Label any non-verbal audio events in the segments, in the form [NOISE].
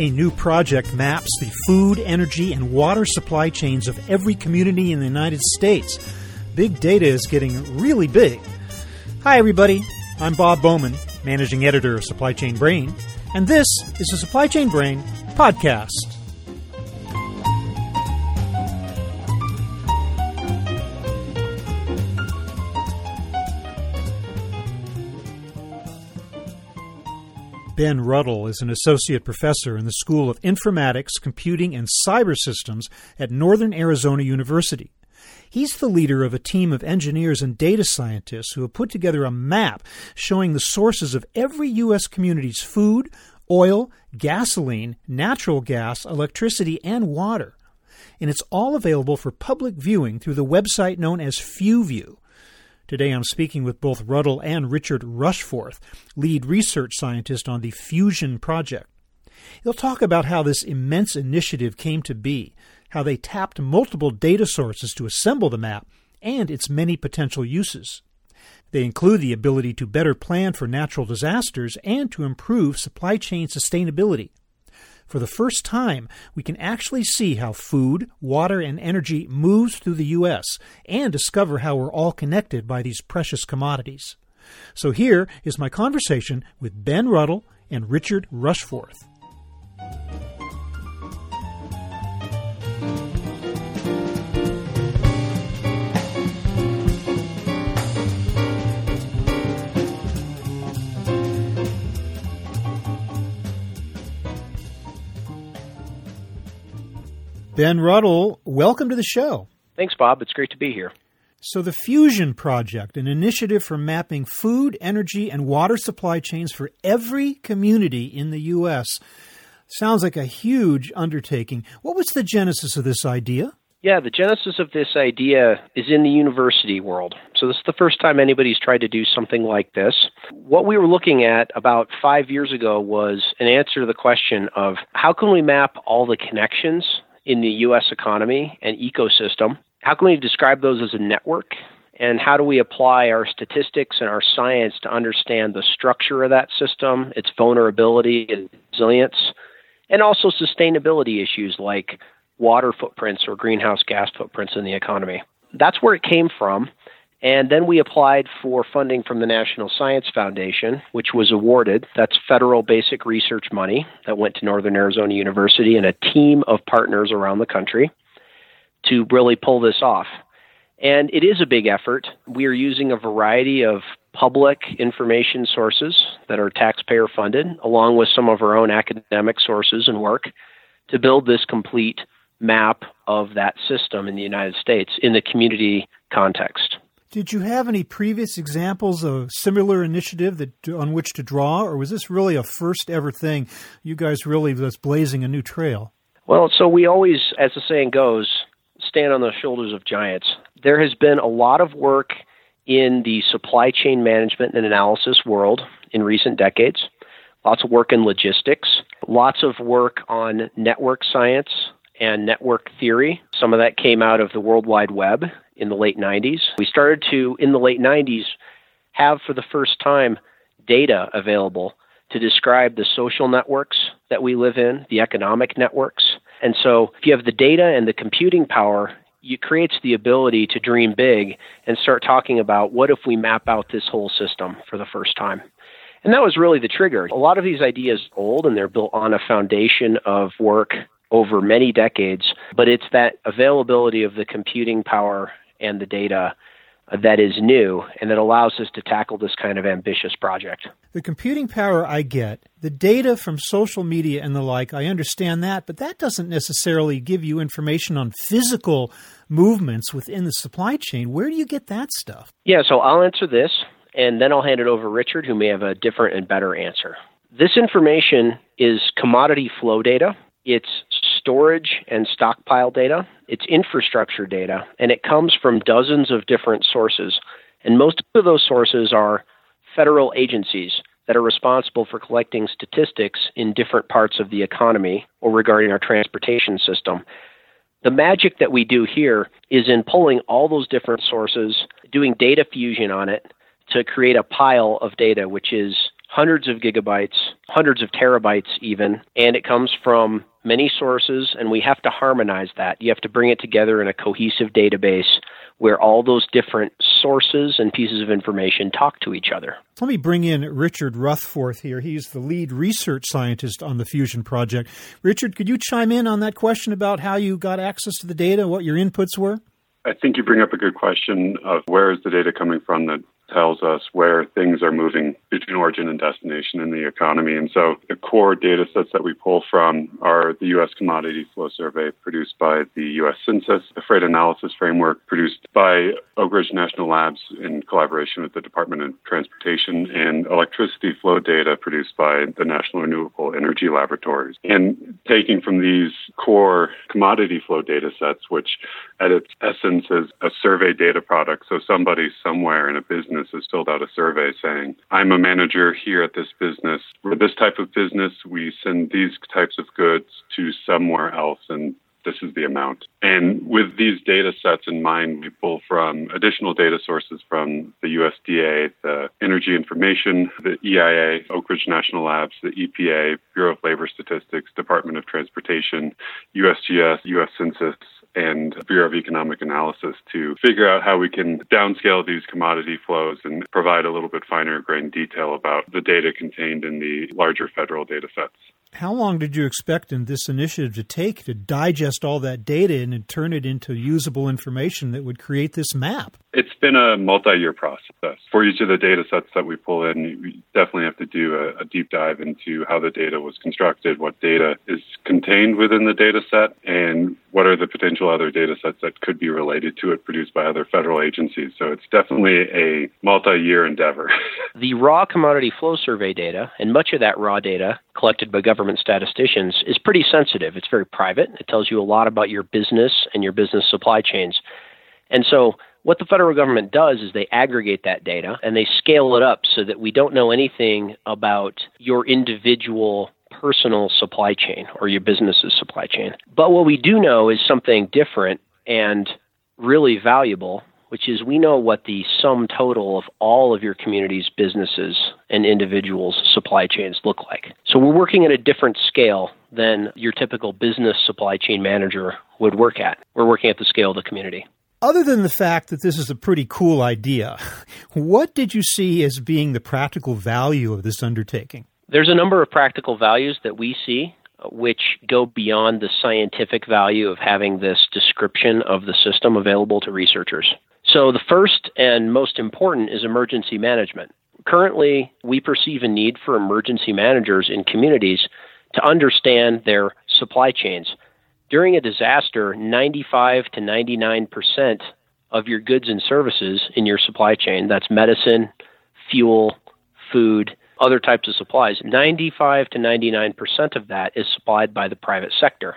A new project maps the food, energy, and water supply chains of every community in the United States. Big data is getting really big. Hi, everybody. I'm Bob Bowman, managing editor of Supply Chain Brain, and this is the Supply Chain Brain podcast. Ben Ruddell is an associate professor in the School of Informatics, Computing, and Cyber Systems at Northern Arizona University. He's the leader of a team of engineers and data scientists who have put together a map showing the sources of every U.S. community's food, oil, gasoline, natural gas, electricity, and water. And it's all available for public viewing through the website known as FewView. Today I'm speaking with both Ruddell and Richard Rushforth, lead research scientist on the FEWSION Project. They'll talk about how this immense initiative came to be, how they tapped multiple data sources to assemble the map, and its many potential uses. They include the ability to better plan for natural disasters and to improve supply chain sustainability. For the first time, we can actually see how food, water, and energy moves through the U.S. and discover how we're all connected by these precious commodities. So here is my conversation with Ben Ruddell and Richard Rushforth. Ben Ruddell, welcome to the show. Thanks, Bob. It's great to be here. So, the FEWSION Project, an initiative for mapping food, energy, and water supply chains for every community in the U.S., sounds like a huge undertaking. What was the genesis of this idea? Yeah, the genesis of this idea is in the university world. So, this is the first time anybody's tried to do something like this. What we were looking at about five years ago was an answer to the question of how can we map all the connections in the U.S. economy and ecosystem. How can we describe those as a network? And how do we apply our statistics and our science to understand the structure of that system, its vulnerability and resilience, and also sustainability issues like water footprints or greenhouse gas footprints in the economy? That's where it came from. And then we applied for funding from the National Science Foundation, which was awarded. That's federal basic research money that went to Northern Arizona University and a team of partners around the country to really pull this off. And it is a big effort. We are using a variety of public information sources that are taxpayer funded, along with some of our own academic sources and work, to build this complete map of that system in the United States in the community context. Did you have any previous examples of similar initiative that on which to draw, or was this really a first ever thing? You guys really was blazing a new trail. Well, so we always, as the saying goes, stand on the shoulders of giants. There has been a lot of work in the supply chain management and analysis world in recent decades. Lots of work in logistics, lots of work on network science and network theory. Some of that came out of the World Wide Web in the late 90s. We started to, in the late 90s, have for the first time data available to describe the social networks that we live in, the economic networks. And so, if you have the data and the computing power, it creates the ability to dream big and start talking about what if we map out this whole system for the first time. And that was really the trigger. A lot of these ideas old and they're built on a foundation of work over many decades, but it's that availability of the computing power and the data uh, that is new and that allows us to tackle this kind of ambitious project. The computing power I get, the data from social media and the like, I understand that, but that doesn't necessarily give you information on physical movements within the supply chain. Where do you get that stuff? Yeah, so I'll answer this and then I'll hand it over to Richard, who may have a different and better answer. This information is commodity flow data. It's storage and stockpile data, it's infrastructure data, and it comes from dozens of different sources. And most of those sources are federal agencies that are responsible for collecting statistics in different parts of the economy or regarding our transportation system. The magic that we do here is in pulling all those different sources, doing data fusion on it to create a pile of data which is hundreds of gigabytes, hundreds of terabytes even, and it comes from many sources, and we have to harmonize that. You have to bring it together in a cohesive database where all those different sources and pieces of information talk to each other. Let me bring in Richard Rushforth here. He's the lead research scientist on the FEWSION project. Richard, could you chime in on that question about how you got access to the data, what your inputs were? I think you bring up a good question of where is the data coming from that tells us where things are moving between origin and destination in the economy. And so the core data sets that we pull from are the U.S. Commodity Flow Survey produced by the U.S. Census, the Freight Analysis Framework produced by Oak Ridge National Labs in collaboration with the Department of Transportation, and electricity flow data produced by the National Renewable Energy Laboratories. And taking from these core commodity flow data sets, which at its essence is a survey data product, so somebody somewhere in a business has filled out a survey saying, I'm a manager here at this business. For this type of business, we send these types of goods to somewhere else and this is the amount. And with these data sets in mind, we pull from additional data sources from the USDA, the Energy Information, the EIA, Oak Ridge National Labs, the EPA, Bureau of Labor Statistics, Department of Transportation, USGS, US Census, and Bureau of Economic Analysis to figure out how we can downscale these commodity flows and provide a little bit finer grained detail about the data contained in the larger federal data sets. How long did you expect in this initiative to take to digest all that data and turn it into usable information that would create this map? It's been a multi year process. For each of the data sets that we pull in, we definitely have to do a, a, deep dive into how the data was constructed, what data is contained within the data set, and what are the potential other data sets that could be related to it produced by other federal agencies. So it's definitely a multi year endeavor. [LAUGHS] the raw commodity flow survey data, and much of that raw data collected by government statisticians, is pretty sensitive. It's very private. It tells you a lot about your business and your business supply chains. And so what the federal government does is they aggregate that data and they scale it up so that we don't know anything about your individual personal supply chain or your business's supply chain. But what we do know is something different and really valuable, which is we know what the sum total of all of your community's businesses and individuals' supply chains look like. So we're working at a different scale than your typical business supply chain manager would work at. We're working at the scale of the community. Other than the fact that this is a pretty cool idea, what did you see as being the practical value of this undertaking? There's a number of practical values that we see which go beyond the scientific value of having this description of the system available to researchers. So, the first and most important is emergency management. Currently, we perceive a need for emergency managers in communities to understand their supply chains during a disaster, 95 to 99% of your goods and services in your supply chain, that's medicine, fuel, food, other types of supplies, 95 to 99% of that is supplied by the private sector.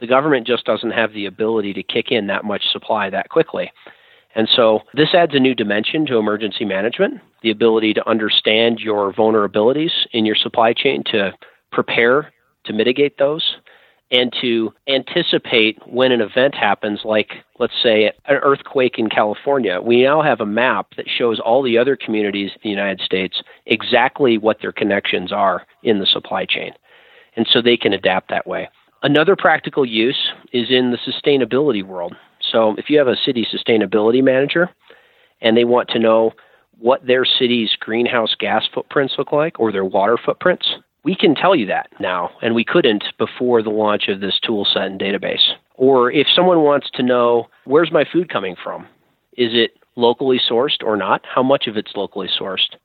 The government just doesn't have the ability to kick in that much supply that quickly. And so this adds a new dimension to emergency management, the ability to understand your vulnerabilities in your supply chain, to prepare to mitigate those, and to anticipate when an event happens, like, let's say, an earthquake in California. We now have a map that shows all the other communities in the United States exactly what their connections are in the supply chain. And so they can adapt that way. Another practical use is in the sustainability world. So if you have a city sustainability manager and they want to know what their city's greenhouse gas footprints look like or their water footprints, we can tell you that now, and we couldn't before the launch of this tool set and database. Or if someone wants to know where's my food coming from, is it locally sourced or not? How much of it's locally sourced?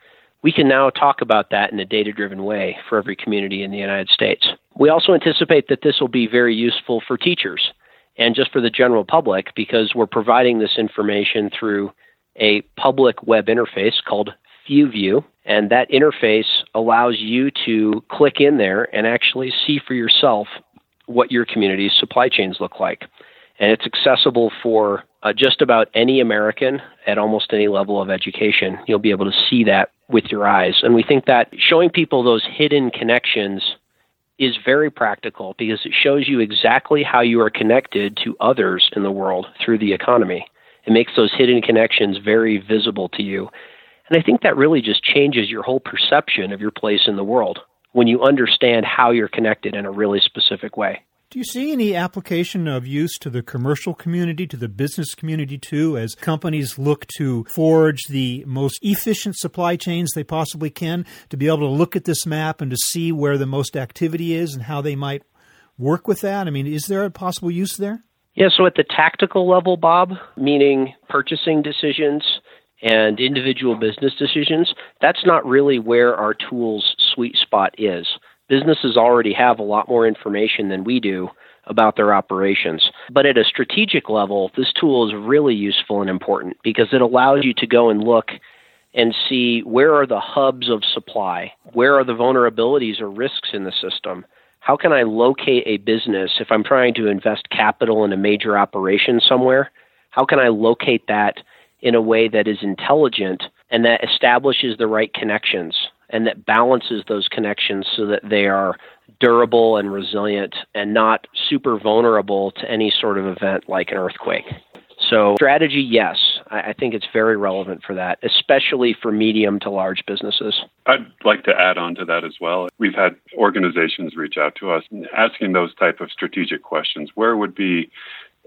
We can now talk about that in a data driven way for every community in the United States. We also anticipate that this will be very useful for teachers and just for the general public because we're providing this information through a public web interface called FewView, and that interface allows you to click in there and actually see for yourself what your community's supply chains look like. And it's accessible for uh, just about any American at almost any level of education. You'll be able to see that with your eyes. And we think that showing people those hidden connections is very practical because it shows you exactly how you are connected to others in the world through the economy. It makes those hidden connections very visible to you And I think that really just changes your whole perception of your place in the world when you understand how you're connected in a really specific way. Do you see any application of use to the commercial community, to the business community too, as companies look to forge the most efficient supply chains they possibly can, to be able to look at this map and to see where the most activity is and how they might work with that? I mean, is there a possible use there? Yeah, so at the tactical level, Bob, meaning purchasing decisions and individual business decisions, that's not really where our tool's sweet spot is businesses already have a lot more information than we do about their operations. But at a strategic level, this tool is really useful and important because it allows you to go and look and see where are the hubs of supply, where are the vulnerabilities or risks in the system. How can I locate a business if I'm trying to invest capital in a major operation somewhere? How can I locate that in a way that is intelligent and that establishes the right connections and that balances those connections so that they are durable and resilient and not super vulnerable to any sort of event like an earthquake. So, strategy, yes, I think it's very relevant for that, especially for medium to large businesses. I'd like to add on to that as well. We've had organizations reach out to us asking those type of strategic questions. Where would be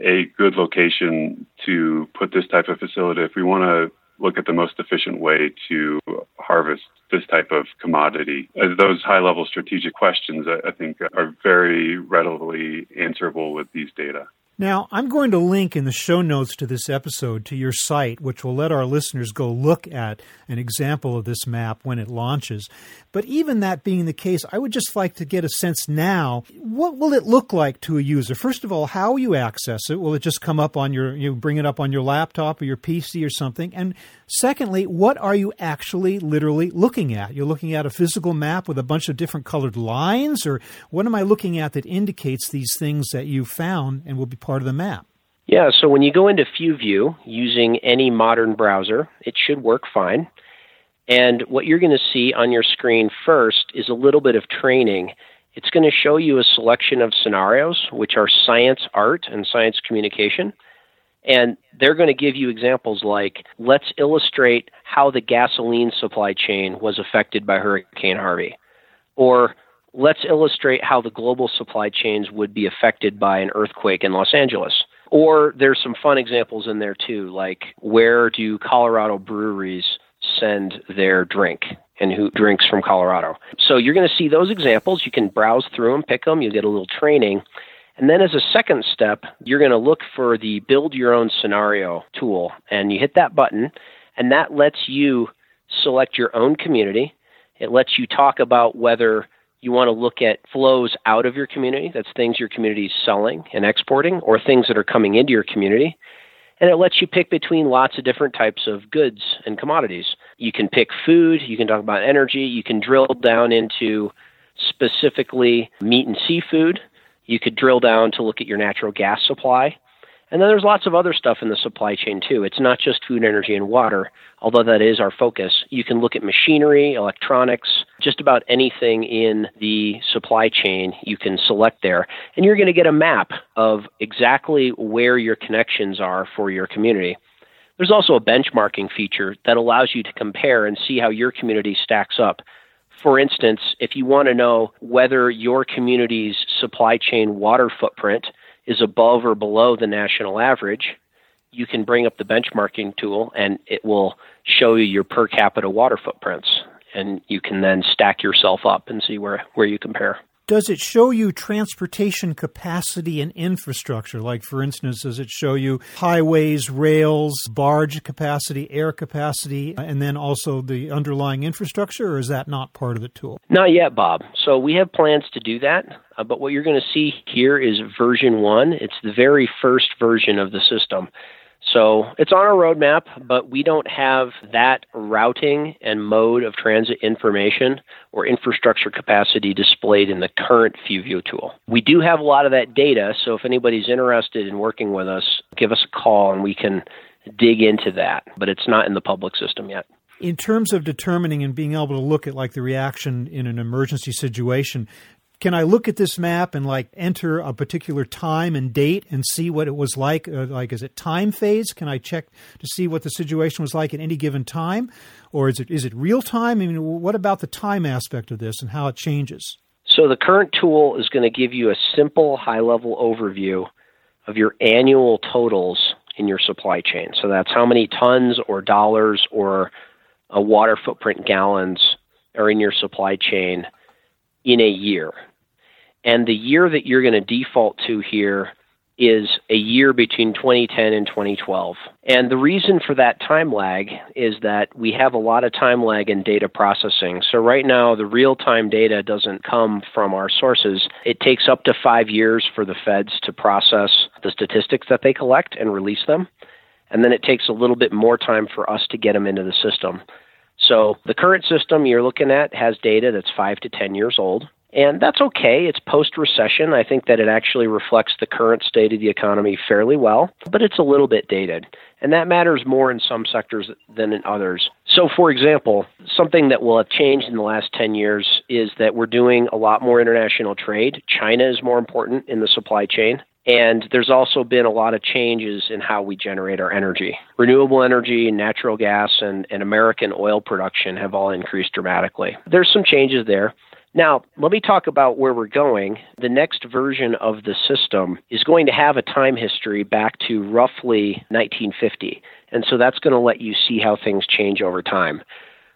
a good location to put this type of facility if we want to look at the most efficient way to harvest this type of commodity. Uh, those high level strategic questions, I think, are very readily answerable with these data. Now, I'm going to link in the show notes to this episode to your site, which will let our listeners go look at an example of this map when it launches. But even that being the case, I would just like to get a sense now what will it look like to a user? First of all, how you access it? Will it just come up on your, you bring it up on your laptop or your PC or something? And secondly, what are you actually literally looking at? You're looking at a physical map with a bunch of different colored lines, or what am I looking at that indicates these things that you found and will be part of the map? Yeah, so when you go into FewView using any modern browser, it should work fine. And what you're going to see on your screen first is a little bit of training. It's going to show you a selection of scenarios, which are science art and science communication. And they're going to give you examples like let's illustrate how the gasoline supply chain was affected by Hurricane Harvey. Or let's illustrate how the global supply chains would be affected by an earthquake in Los Angeles. Or there's some fun examples in there too, like where do Colorado breweries send their drink and who drinks from Colorado. So you're going to see those examples. You can browse through them, pick them, you'll get a little training. And then as a second step, you're going to look for the build your own scenario tool and you hit that button and that lets you select your own community. It lets you talk about whether you want to look at flows out of your community, that's things your community is selling and exporting, or things that are coming into your community. And it lets you pick between lots of different types of goods and commodities. You can pick food, you can talk about energy, you can drill down into specifically meat and seafood. You could drill down to look at your natural gas supply. And then there's lots of other stuff in the supply chain too. It's not just food, energy, and water, although that is our focus. You can look at machinery, electronics, just about anything in the supply chain you can select there. And you're going to get a map of exactly where your connections are for your community. There's also a benchmarking feature that allows you to compare and see how your community stacks up. For instance, if you want to know whether your community's supply chain water footprint is above or below the national average, you can bring up the benchmarking tool and it will show you your per capita water footprints. And you can then stack yourself up and see where, where you compare. Does it show you transportation capacity and infrastructure? Like, for instance, does it show you highways, rails, barge capacity, air capacity, and then also the underlying infrastructure, or is that not part of the tool? Not yet, Bob. So we have plans to do that. Uh, but what you're going to see here is version one. It's the very first version of the system. So it's on our roadmap, but we don't have that routing and mode of transit information or infrastructure capacity displayed in the current FewView tool. We do have a lot of that data, so if anybody's interested in working with us, give us a call and we can dig into that, but it's not in the public system yet. In terms of determining and being able to look at like the reaction in an emergency situation, can I look at this map and like enter a particular time and date and see what it was like? Uh, like, is it time phase? Can I check to see what the situation was like at any given time, or is it is it real time? I mean, what about the time aspect of this and how it changes? So the current tool is going to give you a simple, high level overview of your annual totals in your supply chain. So that's how many tons or dollars or a water footprint gallons are in your supply chain in a year. And the year that you're going to default to here is a year between 2010 and 2012. And the reason for that time lag is that we have a lot of time lag in data processing. So right now, the real time data doesn't come from our sources. It takes up to five years for the feds to process the statistics that they collect and release them. And then it takes a little bit more time for us to get them into the system. So the current system you're looking at has data that's five to 10 years old. And that's okay. It's post recession. I think that it actually reflects the current state of the economy fairly well, but it's a little bit dated. And that matters more in some sectors than in others. So, for example, something that will have changed in the last 10 years is that we're doing a lot more international trade. China is more important in the supply chain. And there's also been a lot of changes in how we generate our energy. Renewable energy, natural gas, and, and American oil production have all increased dramatically. There's some changes there. Now, let me talk about where we're going. The next version of the system is going to have a time history back to roughly 1950. And so that's going to let you see how things change over time.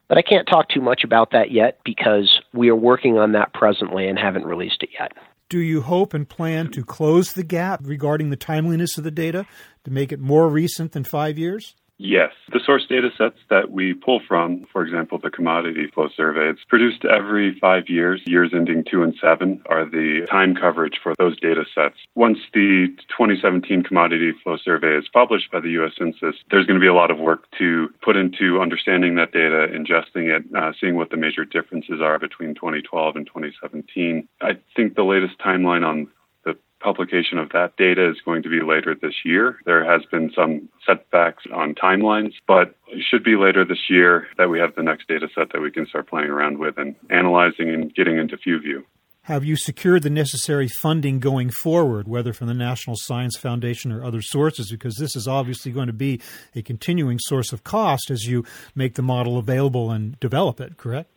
But I can't talk too much about that yet because we are working on that presently and haven't released it yet. Do you hope and plan to close the gap regarding the timeliness of the data to make it more recent than five years? Yes. The source data sets that we pull from, for example, the commodity flow survey, it's produced every five years. Years ending two and seven are the time coverage for those data sets. Once the 2017 commodity flow survey is published by the U.S. Census, there's going to be a lot of work to put into understanding that data, ingesting it, uh, seeing what the major differences are between 2012 and 2017. I think the latest timeline on publication of that data is going to be later this year. There has been some setbacks on timelines, but it should be later this year that we have the next data set that we can start playing around with and analyzing and getting into FewView. Have you secured the necessary funding going forward, whether from the National Science Foundation or other sources? Because this is obviously going to be a continuing source of cost as you make the model available and develop it, correct?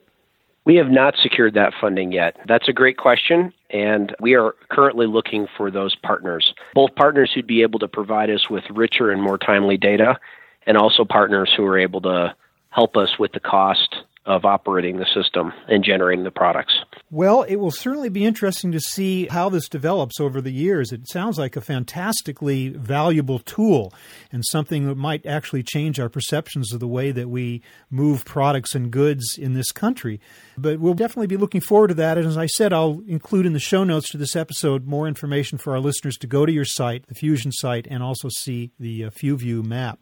We have not secured that funding yet. That's a great question, and we are currently looking for those partners. Both partners who'd be able to provide us with richer and more timely data, and also partners who are able to help us with the cost of operating the system and generating the products. Well, it will certainly be interesting to see how this develops over the years. It sounds like a fantastically valuable tool and something that might actually change our perceptions of the way that we move products and goods in this country. But we'll definitely be looking forward to that. And as I said, I'll include in the show notes to this episode more information for our listeners to go to your site, the FEWSION site, and also see the uh, FewView map.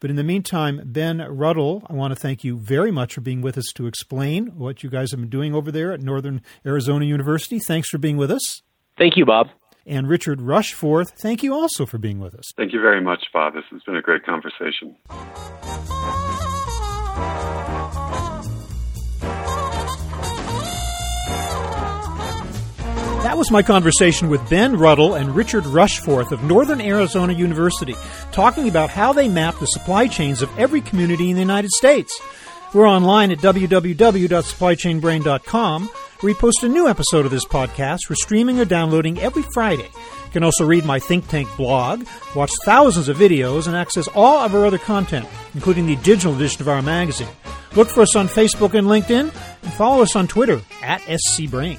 But in the meantime, Ben Ruddell, I want to thank you very much for being with us to explain what you guys have been doing over there at Northern Arizona University. Thanks for being with us. Thank you, Bob. And Richard Rushforth, thank you also for being with us. Thank you very much, Bob. This has been a great conversation. That was my conversation with Ben Ruddell and Richard Rushforth of Northern Arizona University, talking about how they map the supply chains of every community in the United States. We're online at www.supplychainbrain.com, where we post a new episode of this podcast for streaming or downloading every Friday. You can also read my think tank blog, watch thousands of videos, and access all of our other content, including the digital edition of our magazine. Look for us on Facebook and LinkedIn, and follow us on Twitter at SCBrain.